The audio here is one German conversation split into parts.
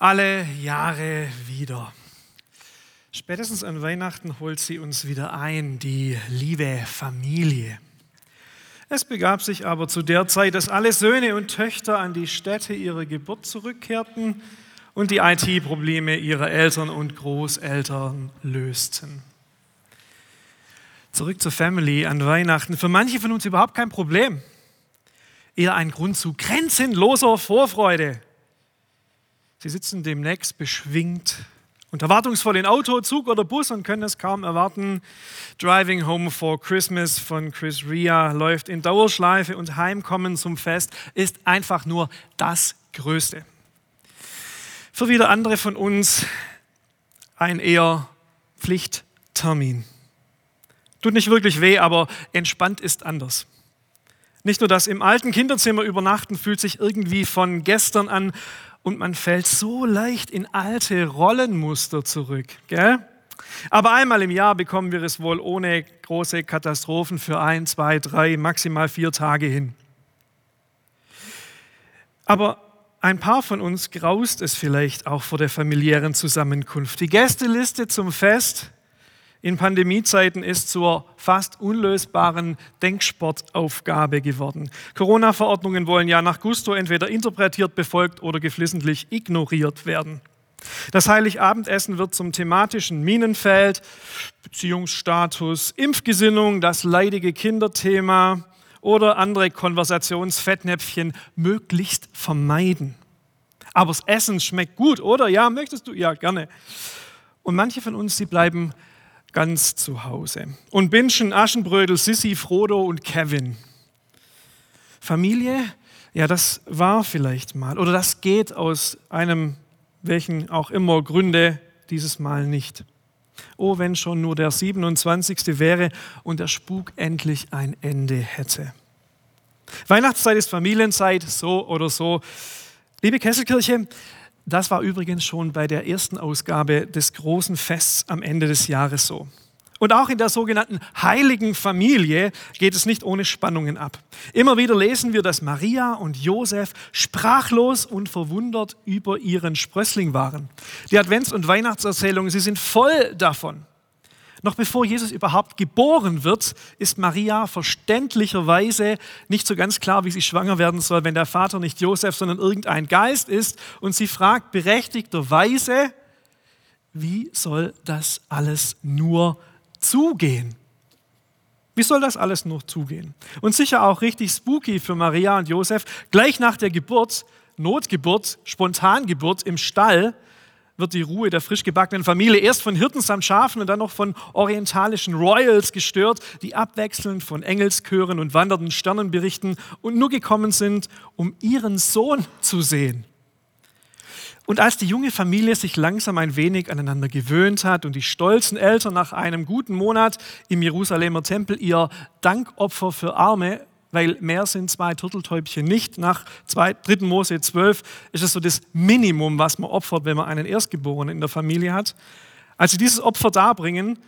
alle Jahre wieder. Spätestens an Weihnachten holt sie uns wieder ein, die liebe Familie. Es begab sich aber zu der Zeit, dass alle Söhne und Töchter an die Stätte ihrer Geburt zurückkehrten und die IT-Probleme ihrer Eltern und Großeltern lösten. Zurück zur Family an Weihnachten. Für manche von uns überhaupt kein Problem. Eher ein Grund zu grenzenloser Vorfreude. Sie sitzen demnächst beschwingt und erwartungsvoll in Auto, Zug oder Bus und können es kaum erwarten. Driving Home for Christmas von Chris Ria läuft in Dauerschleife und Heimkommen zum Fest ist einfach nur das Größte. Für wieder andere von uns ein eher Pflichttermin. Tut nicht wirklich weh, aber entspannt ist anders. Nicht nur das im alten Kinderzimmer übernachten fühlt sich irgendwie von gestern an und man fällt so leicht in alte Rollenmuster zurück. Gell? Aber einmal im Jahr bekommen wir es wohl ohne große Katastrophen für ein, zwei, drei, maximal vier Tage hin. Aber ein paar von uns graust es vielleicht auch vor der familiären Zusammenkunft. Die Gästeliste zum Fest in Pandemiezeiten ist zur fast unlösbaren Denksportaufgabe geworden. Corona-Verordnungen wollen ja nach Gusto entweder interpretiert, befolgt oder geflissentlich ignoriert werden. Das Heiligabendessen wird zum thematischen Minenfeld, Beziehungsstatus, Impfgesinnung, das leidige Kinderthema oder andere Konversationsfettnäpfchen möglichst vermeiden. Aber das Essen schmeckt gut, oder? Ja, möchtest du? Ja, gerne. Und manche von uns, sie bleiben ganz zu Hause. Und Binschen, Aschenbrödel, Sissy, Frodo und Kevin. Familie, ja, das war vielleicht mal oder das geht aus einem, welchen auch immer Gründe, dieses Mal nicht. Oh, wenn schon nur der 27. wäre und der Spuk endlich ein Ende hätte. Weihnachtszeit ist Familienzeit, so oder so. Liebe Kesselkirche, das war übrigens schon bei der ersten Ausgabe des großen Fests am Ende des Jahres so. Und auch in der sogenannten heiligen Familie geht es nicht ohne Spannungen ab. Immer wieder lesen wir, dass Maria und Josef sprachlos und verwundert über ihren Sprössling waren. Die Advents- und Weihnachtserzählungen, sie sind voll davon. Noch bevor Jesus überhaupt geboren wird, ist Maria verständlicherweise nicht so ganz klar, wie sie schwanger werden soll, wenn der Vater nicht Josef, sondern irgendein Geist ist. Und sie fragt berechtigterweise, wie soll das alles nur zugehen? Wie soll das alles nur zugehen? Und sicher auch richtig spooky für Maria und Josef, gleich nach der Geburt, Notgeburt, Spontangeburt im Stall, wird die Ruhe der frisch gebackenen Familie erst von Hirten samt Schafen und dann noch von orientalischen Royals gestört, die abwechselnd von Engelschören und wandernden Sternen berichten und nur gekommen sind, um ihren Sohn zu sehen. Und als die junge Familie sich langsam ein wenig aneinander gewöhnt hat und die stolzen Eltern nach einem guten Monat im Jerusalemer Tempel ihr Dankopfer für Arme weil mehr sind zwei Turteltäubchen nicht. Nach 3. Mose 12 ist es so das Minimum, was man opfert, wenn man einen Erstgeborenen in der Familie hat. Als sie dieses Opfer darbringen,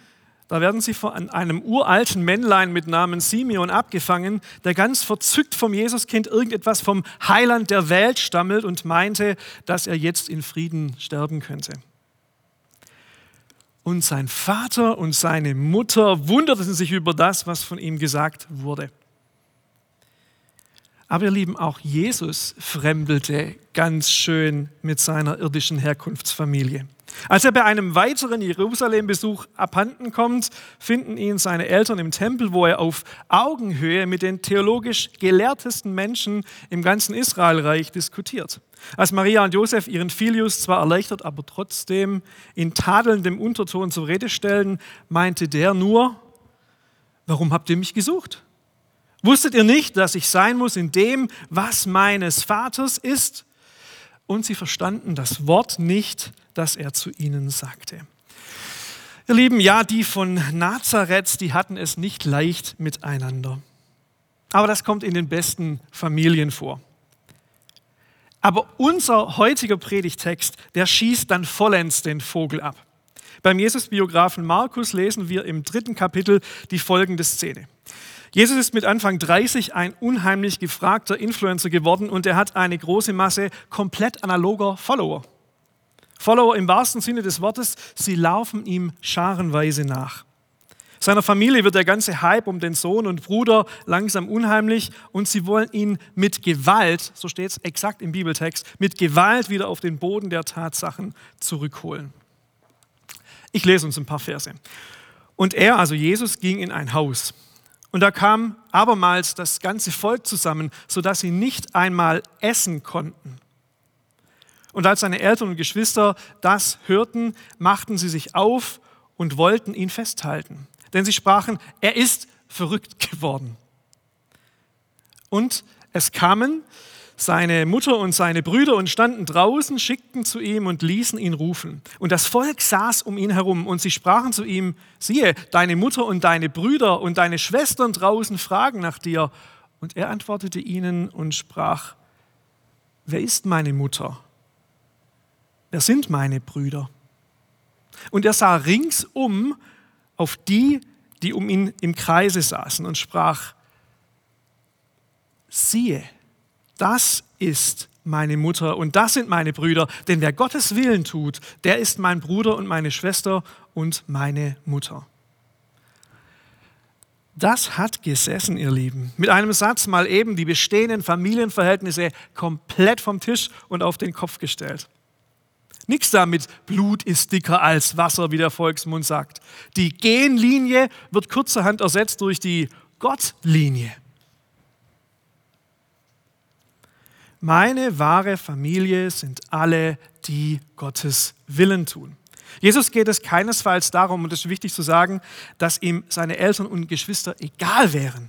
da werden sie von einem uralten Männlein mit Namen Simeon abgefangen, der ganz verzückt vom Jesuskind irgendetwas vom Heiland der Welt stammelt und meinte, dass er jetzt in Frieden sterben könnte. Und sein Vater und seine Mutter wunderten sich über das, was von ihm gesagt wurde. Aber ihr Lieben, auch Jesus fremdelte ganz schön mit seiner irdischen Herkunftsfamilie. Als er bei einem weiteren Jerusalem-Besuch abhanden kommt, finden ihn seine Eltern im Tempel, wo er auf Augenhöhe mit den theologisch gelehrtesten Menschen im ganzen Israelreich diskutiert. Als Maria und Josef ihren Filius zwar erleichtert, aber trotzdem in tadelndem Unterton zur Rede stellen, meinte der nur, warum habt ihr mich gesucht? Wusstet ihr nicht, dass ich sein muss in dem, was meines Vaters ist? Und sie verstanden das Wort nicht, das er zu ihnen sagte. Ihr Lieben, ja, die von Nazareth, die hatten es nicht leicht miteinander. Aber das kommt in den besten Familien vor. Aber unser heutiger Predigtext, der schießt dann vollends den Vogel ab. Beim Jesus-Biografen Markus lesen wir im dritten Kapitel die folgende Szene. Jesus ist mit Anfang 30 ein unheimlich gefragter Influencer geworden und er hat eine große Masse komplett analoger Follower. Follower im wahrsten Sinne des Wortes, sie laufen ihm scharenweise nach. Seiner Familie wird der ganze Hype um den Sohn und Bruder langsam unheimlich und sie wollen ihn mit Gewalt, so steht es exakt im Bibeltext, mit Gewalt wieder auf den Boden der Tatsachen zurückholen. Ich lese uns ein paar Verse. Und er, also Jesus, ging in ein Haus. Und da kam abermals das ganze Volk zusammen, sodass sie nicht einmal essen konnten. Und als seine Eltern und Geschwister das hörten, machten sie sich auf und wollten ihn festhalten. Denn sie sprachen, er ist verrückt geworden. Und es kamen seine Mutter und seine Brüder und standen draußen, schickten zu ihm und ließen ihn rufen. Und das Volk saß um ihn herum und sie sprachen zu ihm, siehe, deine Mutter und deine Brüder und deine Schwestern draußen fragen nach dir. Und er antwortete ihnen und sprach, wer ist meine Mutter? Wer sind meine Brüder? Und er sah ringsum auf die, die um ihn im Kreise saßen und sprach, siehe, das ist meine Mutter und das sind meine Brüder, denn wer Gottes Willen tut, der ist mein Bruder und meine Schwester und meine Mutter. Das hat gesessen, ihr Lieben. Mit einem Satz mal eben die bestehenden Familienverhältnisse komplett vom Tisch und auf den Kopf gestellt. Nichts damit, Blut ist dicker als Wasser, wie der Volksmund sagt. Die Genlinie wird kurzerhand ersetzt durch die Gottlinie. Meine wahre Familie sind alle, die Gottes Willen tun. Jesus geht es keinesfalls darum, und es ist wichtig zu sagen, dass ihm seine Eltern und Geschwister egal wären.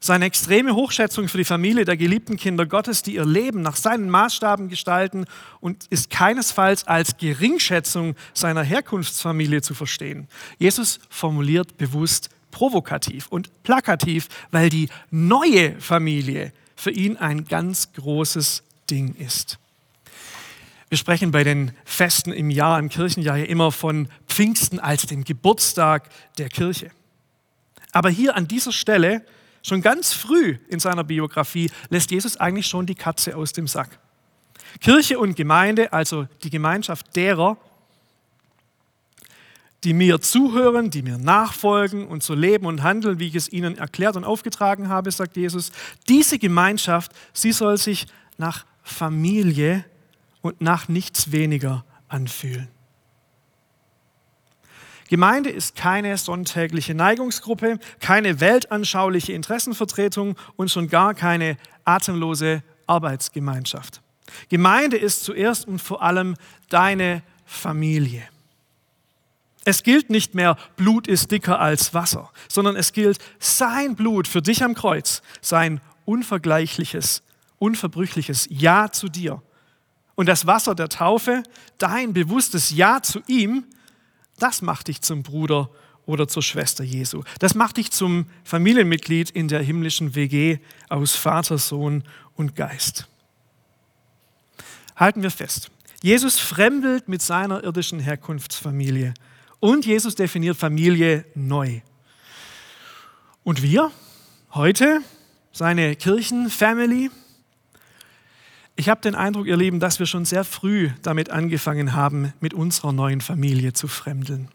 Seine extreme Hochschätzung für die Familie der geliebten Kinder Gottes, die ihr Leben nach seinen Maßstaben gestalten und ist keinesfalls als Geringschätzung seiner Herkunftsfamilie zu verstehen. Jesus formuliert bewusst provokativ und plakativ, weil die neue Familie für ihn ein ganz großes Ding ist. Wir sprechen bei den Festen im Jahr, im Kirchenjahr ja immer von Pfingsten als den Geburtstag der Kirche. Aber hier an dieser Stelle Schon ganz früh in seiner Biografie lässt Jesus eigentlich schon die Katze aus dem Sack. Kirche und Gemeinde, also die Gemeinschaft derer, die mir zuhören, die mir nachfolgen und so leben und handeln, wie ich es ihnen erklärt und aufgetragen habe, sagt Jesus, diese Gemeinschaft, sie soll sich nach Familie und nach nichts weniger anfühlen. Gemeinde ist keine sonntägliche Neigungsgruppe, keine weltanschauliche Interessenvertretung und schon gar keine atemlose Arbeitsgemeinschaft. Gemeinde ist zuerst und vor allem deine Familie. Es gilt nicht mehr, Blut ist dicker als Wasser, sondern es gilt sein Blut für dich am Kreuz, sein unvergleichliches, unverbrüchliches Ja zu dir. Und das Wasser der Taufe, dein bewusstes Ja zu ihm, das macht dich zum Bruder oder zur Schwester Jesu. Das macht dich zum Familienmitglied in der himmlischen WG aus Vater, Sohn und Geist. Halten wir fest. Jesus fremdelt mit seiner irdischen Herkunftsfamilie und Jesus definiert Familie neu. Und wir heute, seine Kirchenfamily, ich habe den Eindruck, ihr Lieben, dass wir schon sehr früh damit angefangen haben, mit unserer neuen Familie zu fremdeln.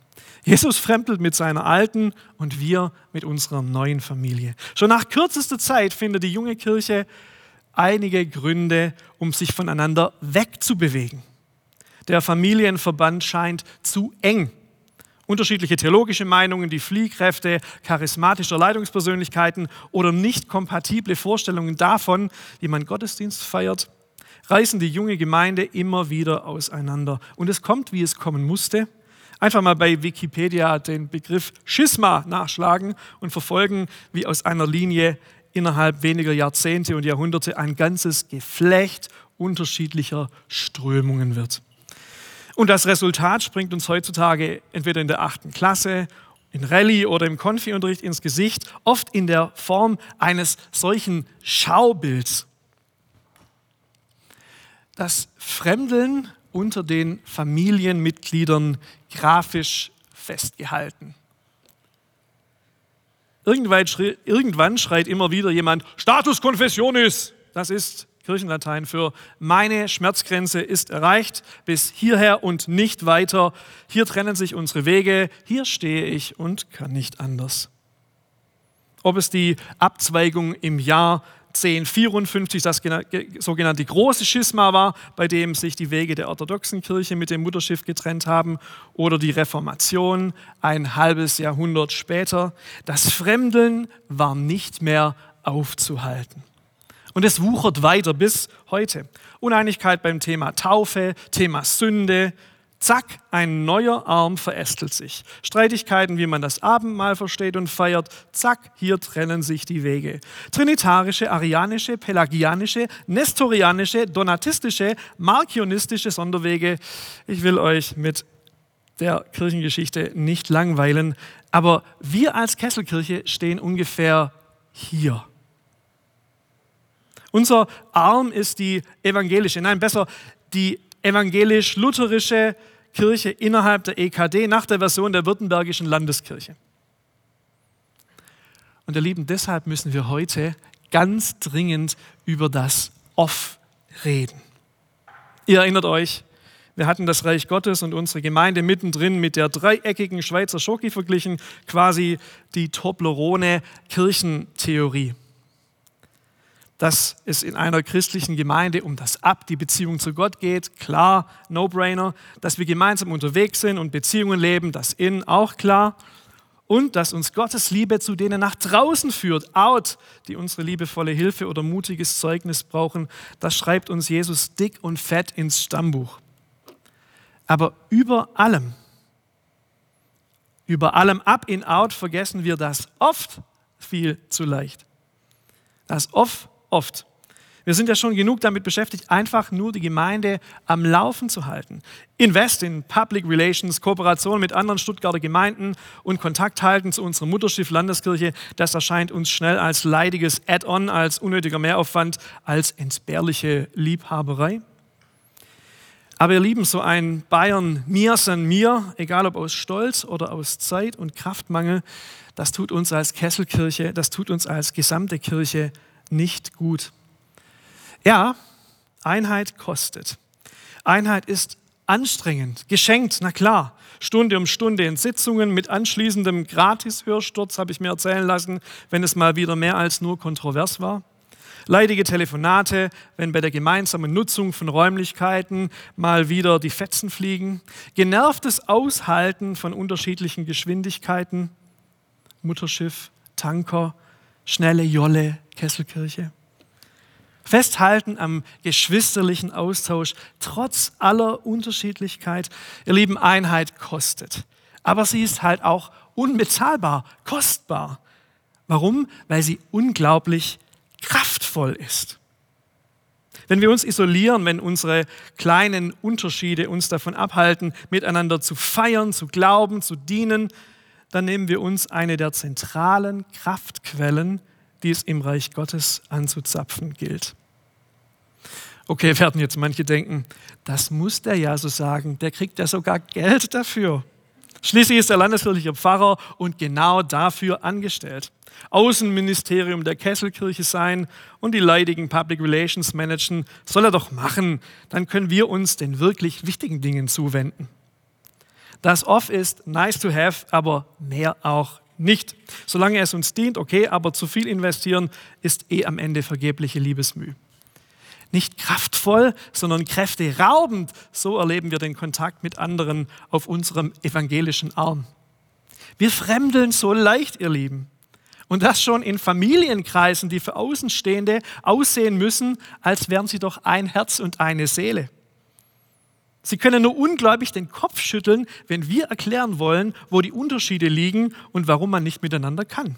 Jesus fremdelt mit seiner alten und wir mit unserer neuen Familie. Schon nach kürzester Zeit findet die junge Kirche einige Gründe, um sich voneinander wegzubewegen. Der Familienverband scheint zu eng. Unterschiedliche theologische Meinungen, die Fliehkräfte charismatischer Leitungspersönlichkeiten oder nicht kompatible Vorstellungen davon, wie man Gottesdienst feiert, reißen die junge Gemeinde immer wieder auseinander. Und es kommt, wie es kommen musste. Einfach mal bei Wikipedia den Begriff Schisma nachschlagen und verfolgen, wie aus einer Linie innerhalb weniger Jahrzehnte und Jahrhunderte ein ganzes Geflecht unterschiedlicher Strömungen wird. Und das Resultat springt uns heutzutage entweder in der achten Klasse, in Rallye oder im Konfi-Unterricht ins Gesicht, oft in der Form eines solchen Schaubilds das Fremdeln unter den Familienmitgliedern grafisch festgehalten. Irgendwann, schreit immer wieder jemand, Status Confessionis, das ist Kirchenlatein für meine Schmerzgrenze ist erreicht, bis hierher und nicht weiter. Hier trennen sich unsere Wege, hier stehe ich und kann nicht anders. Ob es die Abzweigung im Jahr 1054 das sogenannte große Schisma war, bei dem sich die Wege der orthodoxen Kirche mit dem Mutterschiff getrennt haben, oder die Reformation ein halbes Jahrhundert später. Das Fremdeln war nicht mehr aufzuhalten. Und es wuchert weiter bis heute. Uneinigkeit beim Thema Taufe, Thema Sünde. Zack, ein neuer Arm verästelt sich. Streitigkeiten, wie man das Abendmahl versteht und feiert. Zack, hier trennen sich die Wege. Trinitarische, arianische, pelagianische, nestorianische, donatistische, markionistische Sonderwege. Ich will euch mit der Kirchengeschichte nicht langweilen, aber wir als Kesselkirche stehen ungefähr hier. Unser Arm ist die evangelische, nein, besser die evangelisch-lutherische Kirche innerhalb der EKD nach der Version der Württembergischen Landeskirche. Und ihr Lieben, deshalb müssen wir heute ganz dringend über das Off reden. Ihr erinnert euch, wir hatten das Reich Gottes und unsere Gemeinde mittendrin mit der dreieckigen Schweizer Schoki verglichen, quasi die Toblerone-Kirchentheorie dass es in einer christlichen Gemeinde um das Ab, die Beziehung zu Gott geht, klar, no-brainer. Dass wir gemeinsam unterwegs sind und Beziehungen leben, das In, auch klar. Und dass uns Gottes Liebe zu denen nach draußen führt, out, die unsere liebevolle Hilfe oder mutiges Zeugnis brauchen, das schreibt uns Jesus dick und fett ins Stammbuch. Aber über allem, über allem Up in Out vergessen wir das oft viel zu leicht. Das oft oft. Wir sind ja schon genug damit beschäftigt, einfach nur die Gemeinde am Laufen zu halten. Invest in Public Relations, Kooperation mit anderen Stuttgarter Gemeinden und Kontakt halten zu unserem Mutterschiff Landeskirche, das erscheint uns schnell als leidiges Add-on, als unnötiger Mehraufwand, als entbehrliche Liebhaberei. Aber ihr Lieben, so ein Bayern mir san mir, egal ob aus Stolz oder aus Zeit und Kraftmangel, das tut uns als Kesselkirche, das tut uns als gesamte Kirche nicht gut. Ja, Einheit kostet. Einheit ist anstrengend, geschenkt, na klar. Stunde um Stunde in Sitzungen mit anschließendem Gratis-Hörsturz, habe ich mir erzählen lassen, wenn es mal wieder mehr als nur kontrovers war. Leidige Telefonate, wenn bei der gemeinsamen Nutzung von Räumlichkeiten mal wieder die Fetzen fliegen. Genervtes Aushalten von unterschiedlichen Geschwindigkeiten. Mutterschiff, Tanker, schnelle Jolle, Kesselkirche. Festhalten am geschwisterlichen Austausch, trotz aller Unterschiedlichkeit. Ihr Lieben, Einheit kostet. Aber sie ist halt auch unbezahlbar, kostbar. Warum? Weil sie unglaublich kraftvoll ist. Wenn wir uns isolieren, wenn unsere kleinen Unterschiede uns davon abhalten, miteinander zu feiern, zu glauben, zu dienen, dann nehmen wir uns eine der zentralen Kraftquellen, die es im Reich Gottes anzuzapfen gilt. Okay, werden jetzt manche denken, das muss der ja so sagen, der kriegt ja sogar Geld dafür. Schließlich ist er landeskirchlicher Pfarrer und genau dafür angestellt. Außenministerium der Kesselkirche sein und die leidigen Public Relations managen, soll er doch machen. Dann können wir uns den wirklich wichtigen Dingen zuwenden. Das Off ist nice to have, aber mehr auch nicht. Solange es uns dient, okay, aber zu viel investieren ist eh am Ende vergebliche Liebesmüh. Nicht kraftvoll, sondern kräfteraubend, so erleben wir den Kontakt mit anderen auf unserem evangelischen Arm. Wir fremdeln so leicht, ihr Lieben. Und das schon in Familienkreisen, die für Außenstehende aussehen müssen, als wären sie doch ein Herz und eine Seele. Sie können nur ungläubig den Kopf schütteln, wenn wir erklären wollen, wo die Unterschiede liegen und warum man nicht miteinander kann.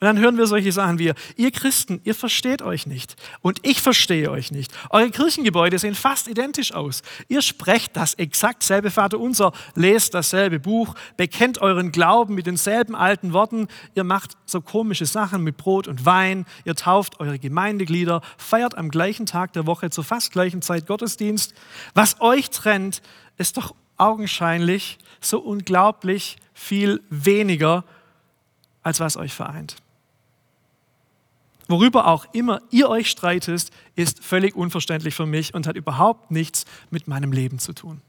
Und dann hören wir solche Sachen wie, ihr Christen, ihr versteht euch nicht und ich verstehe euch nicht. Eure Kirchengebäude sehen fast identisch aus. Ihr sprecht das exakt selbe Vaterunser, lest dasselbe Buch, bekennt euren Glauben mit denselben alten Worten. Ihr macht so komische Sachen mit Brot und Wein. Ihr tauft eure Gemeindeglieder, feiert am gleichen Tag der Woche zur fast gleichen Zeit Gottesdienst. Was euch trennt, ist doch augenscheinlich so unglaublich viel weniger, als was euch vereint. Worüber auch immer ihr euch streitet, ist völlig unverständlich für mich und hat überhaupt nichts mit meinem Leben zu tun.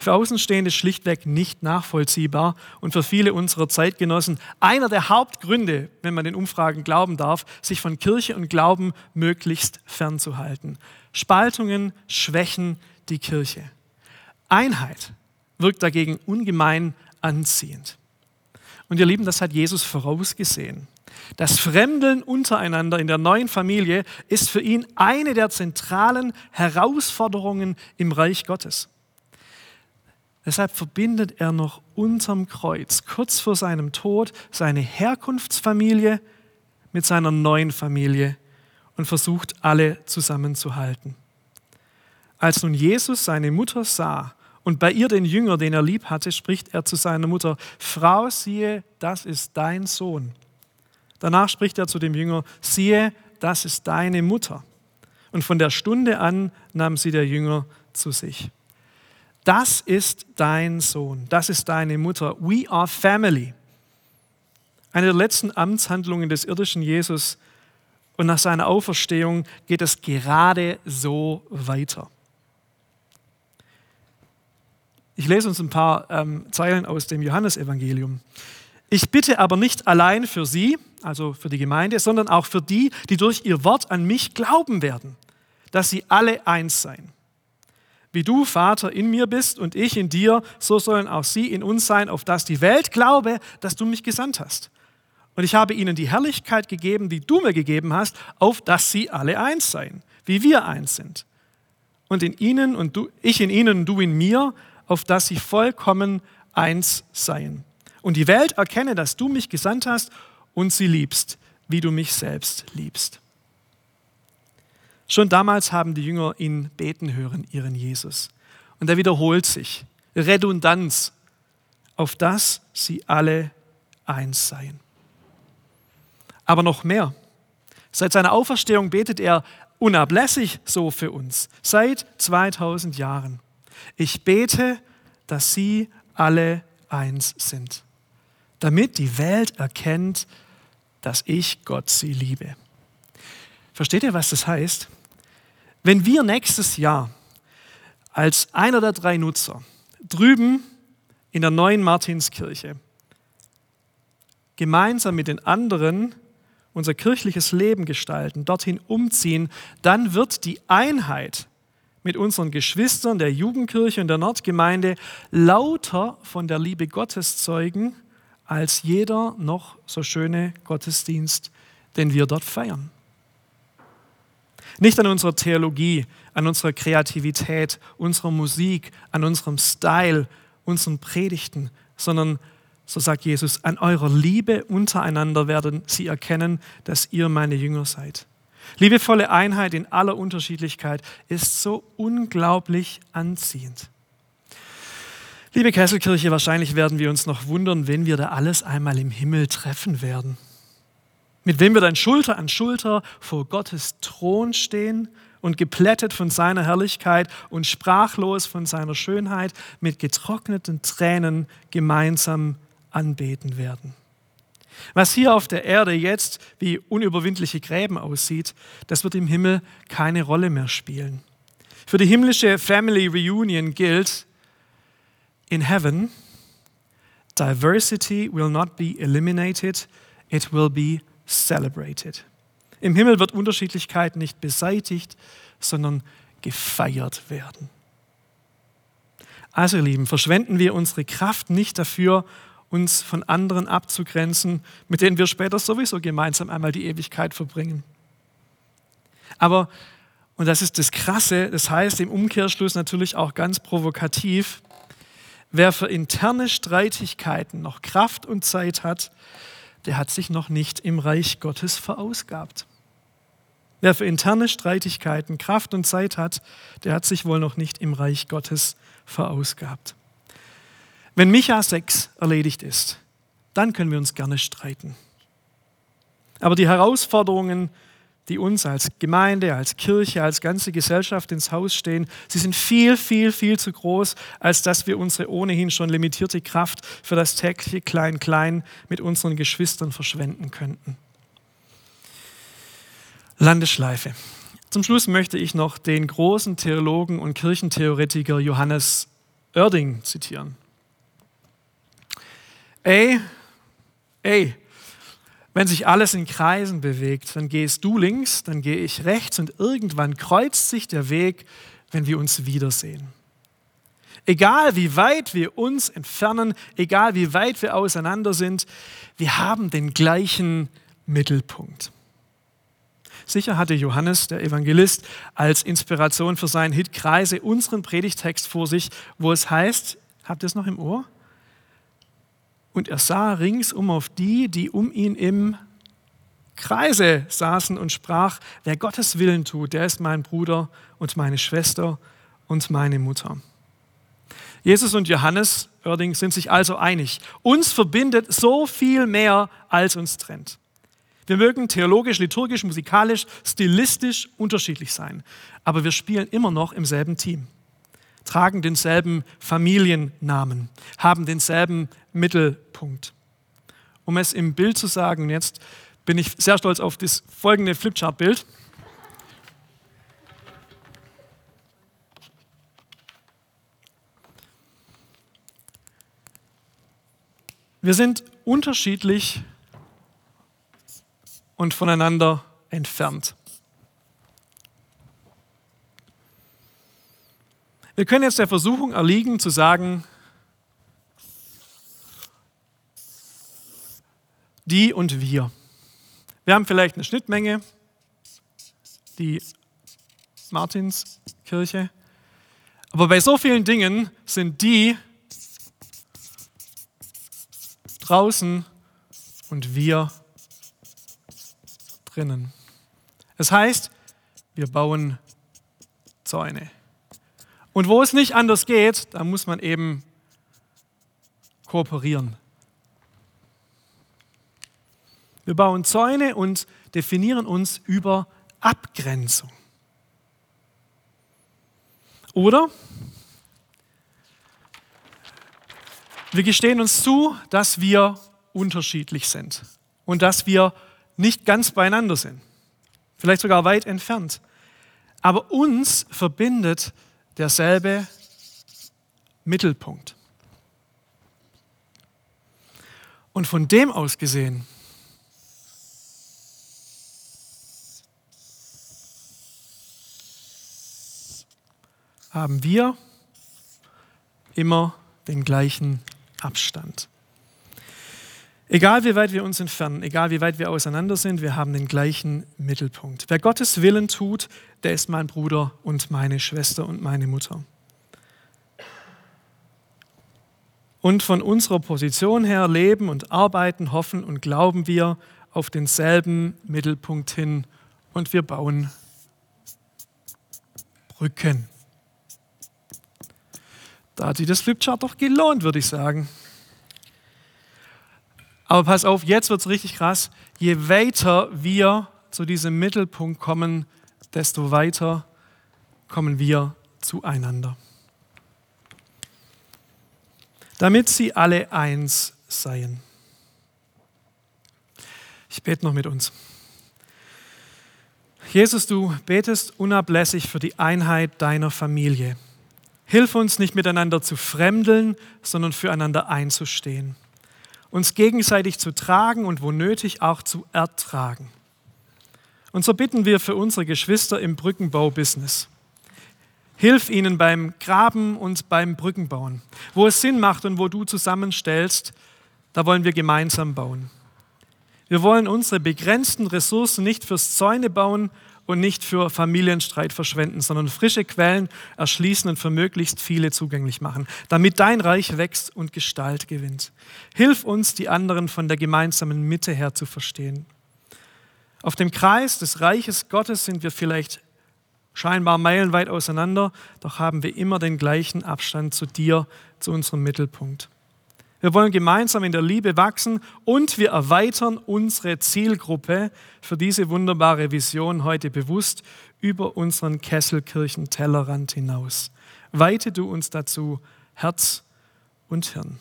Für Außenstehende schlichtweg nicht nachvollziehbar und für viele unserer Zeitgenossen einer der Hauptgründe, wenn man den Umfragen glauben darf, sich von Kirche und Glauben möglichst fernzuhalten. Spaltungen schwächen die Kirche. Einheit wirkt dagegen ungemein anziehend. Und ihr Lieben, das hat Jesus vorausgesehen. Das Fremdeln untereinander in der neuen Familie ist für ihn eine der zentralen Herausforderungen im Reich Gottes. Deshalb verbindet er noch unterm Kreuz, kurz vor seinem Tod, seine Herkunftsfamilie mit seiner neuen Familie und versucht, alle zusammenzuhalten. Als nun Jesus seine Mutter sah und bei ihr den Jünger, den er lieb hatte, spricht er zu seiner Mutter, Frau, siehe, das ist dein Sohn. Danach spricht er zu dem Jünger, siehe, das ist deine Mutter. Und von der Stunde an nahm sie der Jünger zu sich. Das ist dein Sohn, das ist deine Mutter. We are family. Eine der letzten Amtshandlungen des irdischen Jesus und nach seiner Auferstehung geht es gerade so weiter. Ich lese uns ein paar ähm, Zeilen aus dem Johannesevangelium. Ich bitte aber nicht allein für sie, also für die Gemeinde, sondern auch für die, die durch ihr Wort an mich glauben werden, dass sie alle eins seien. Wie du, Vater, in mir bist und ich in dir, so sollen auch sie in uns sein, auf dass die Welt glaube, dass du mich gesandt hast. Und ich habe ihnen die Herrlichkeit gegeben, die du mir gegeben hast, auf dass sie alle eins seien, wie wir eins sind. Und in ihnen und du, ich in ihnen und du in mir, auf dass sie vollkommen eins seien. Und die Welt erkenne, dass du mich gesandt hast und sie liebst, wie du mich selbst liebst. Schon damals haben die Jünger ihn beten hören, ihren Jesus. Und er wiederholt sich. Redundanz, auf das sie alle eins seien. Aber noch mehr. Seit seiner Auferstehung betet er unablässig so für uns, seit 2000 Jahren. Ich bete, dass sie alle eins sind, damit die Welt erkennt, dass ich Gott sie liebe. Versteht ihr, was das heißt? Wenn wir nächstes Jahr als einer der drei Nutzer drüben in der neuen Martinskirche gemeinsam mit den anderen unser kirchliches Leben gestalten, dorthin umziehen, dann wird die Einheit mit unseren Geschwistern der Jugendkirche und der Nordgemeinde lauter von der Liebe Gottes zeugen als jeder noch so schöne Gottesdienst, den wir dort feiern. Nicht an unserer Theologie, an unserer Kreativität, unserer Musik, an unserem Style, unseren Predigten, sondern, so sagt Jesus, an eurer Liebe untereinander werden sie erkennen, dass ihr meine Jünger seid. Liebevolle Einheit in aller Unterschiedlichkeit ist so unglaublich anziehend. Liebe Kesselkirche, wahrscheinlich werden wir uns noch wundern, wenn wir da alles einmal im Himmel treffen werden mit wem wir dann Schulter an Schulter vor Gottes Thron stehen und geplättet von seiner Herrlichkeit und sprachlos von seiner Schönheit mit getrockneten Tränen gemeinsam anbeten werden. Was hier auf der Erde jetzt wie unüberwindliche Gräben aussieht, das wird im Himmel keine Rolle mehr spielen. Für die himmlische Family Reunion gilt, in heaven, diversity will not be eliminated, it will be celebrated. Im Himmel wird Unterschiedlichkeit nicht beseitigt, sondern gefeiert werden. Also, ihr Lieben, verschwenden wir unsere Kraft nicht dafür, uns von anderen abzugrenzen, mit denen wir später sowieso gemeinsam einmal die Ewigkeit verbringen. Aber, und das ist das Krasse, das heißt im Umkehrschluss natürlich auch ganz provokativ, wer für interne Streitigkeiten noch Kraft und Zeit hat, der hat sich noch nicht im Reich Gottes verausgabt. Wer für interne Streitigkeiten Kraft und Zeit hat, der hat sich wohl noch nicht im Reich Gottes verausgabt. Wenn Micha 6 erledigt ist, dann können wir uns gerne streiten. Aber die Herausforderungen, die uns als Gemeinde, als Kirche, als ganze Gesellschaft ins Haus stehen, sie sind viel, viel, viel zu groß, als dass wir unsere ohnehin schon limitierte Kraft für das tägliche Klein-Klein mit unseren Geschwistern verschwenden könnten. Landeschleife. Zum Schluss möchte ich noch den großen Theologen und Kirchentheoretiker Johannes Oerding zitieren. Ey, ey, wenn sich alles in Kreisen bewegt, dann gehst du links, dann gehe ich rechts und irgendwann kreuzt sich der Weg, wenn wir uns wiedersehen. Egal wie weit wir uns entfernen, egal wie weit wir auseinander sind, wir haben den gleichen Mittelpunkt. Sicher hatte Johannes, der Evangelist, als Inspiration für seinen Hit Kreise unseren Predigtext vor sich, wo es heißt, habt ihr es noch im Ohr? Und er sah ringsum auf die, die um ihn im Kreise saßen und sprach, wer Gottes Willen tut, der ist mein Bruder und meine Schwester und meine Mutter. Jesus und Johannes Oerding sind sich also einig. Uns verbindet so viel mehr, als uns trennt. Wir mögen theologisch, liturgisch, musikalisch, stilistisch unterschiedlich sein, aber wir spielen immer noch im selben Team, tragen denselben Familiennamen, haben denselben Mittelpunkt. Um es im Bild zu sagen, jetzt bin ich sehr stolz auf das folgende Flipchart-Bild. Wir sind unterschiedlich und voneinander entfernt. Wir können jetzt der Versuchung erliegen zu sagen, die und wir. Wir haben vielleicht eine Schnittmenge, die Martinskirche, aber bei so vielen Dingen sind die draußen und wir drinnen. Es heißt, wir bauen Zäune. Und wo es nicht anders geht, da muss man eben kooperieren. Wir bauen Zäune und definieren uns über Abgrenzung. Oder wir gestehen uns zu, dass wir unterschiedlich sind und dass wir nicht ganz beieinander sind, vielleicht sogar weit entfernt. Aber uns verbindet derselbe Mittelpunkt. Und von dem aus gesehen haben wir immer den gleichen Abstand. Egal wie weit wir uns entfernen, egal wie weit wir auseinander sind, wir haben den gleichen Mittelpunkt. Wer Gottes Willen tut, der ist mein Bruder und meine Schwester und meine Mutter. Und von unserer Position her leben und arbeiten, hoffen und glauben wir auf denselben Mittelpunkt hin und wir bauen Brücken. Da hat sich das Flipchart doch gelohnt, würde ich sagen. Aber pass auf, jetzt wird es richtig krass. Je weiter wir zu diesem Mittelpunkt kommen, desto weiter kommen wir zueinander. Damit sie alle eins seien. Ich bete noch mit uns. Jesus, du betest unablässig für die Einheit deiner Familie. Hilf uns nicht miteinander zu fremdeln, sondern füreinander einzustehen uns gegenseitig zu tragen und wo nötig auch zu ertragen. Und so bitten wir für unsere Geschwister im Brückenbau-Business. Hilf ihnen beim Graben und beim Brückenbauen. Wo es Sinn macht und wo du zusammenstellst, da wollen wir gemeinsam bauen. Wir wollen unsere begrenzten Ressourcen nicht fürs Zäune bauen und nicht für Familienstreit verschwenden, sondern frische Quellen erschließen und für möglichst viele zugänglich machen, damit dein Reich wächst und Gestalt gewinnt. Hilf uns, die anderen von der gemeinsamen Mitte her zu verstehen. Auf dem Kreis des Reiches Gottes sind wir vielleicht scheinbar meilenweit auseinander, doch haben wir immer den gleichen Abstand zu dir, zu unserem Mittelpunkt. Wir wollen gemeinsam in der Liebe wachsen und wir erweitern unsere Zielgruppe für diese wunderbare Vision heute bewusst über unseren Kesselkirchen-Tellerrand hinaus. Weite du uns dazu Herz und Hirn.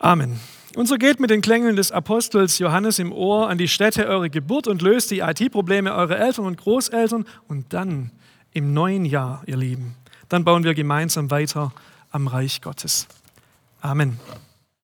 Amen. Und so geht mit den Klängeln des Apostels Johannes im Ohr an die Stätte eurer Geburt und löst die IT-Probleme eurer Eltern und Großeltern. Und dann im neuen Jahr, ihr Lieben, dann bauen wir gemeinsam weiter am Reich Gottes. Amen.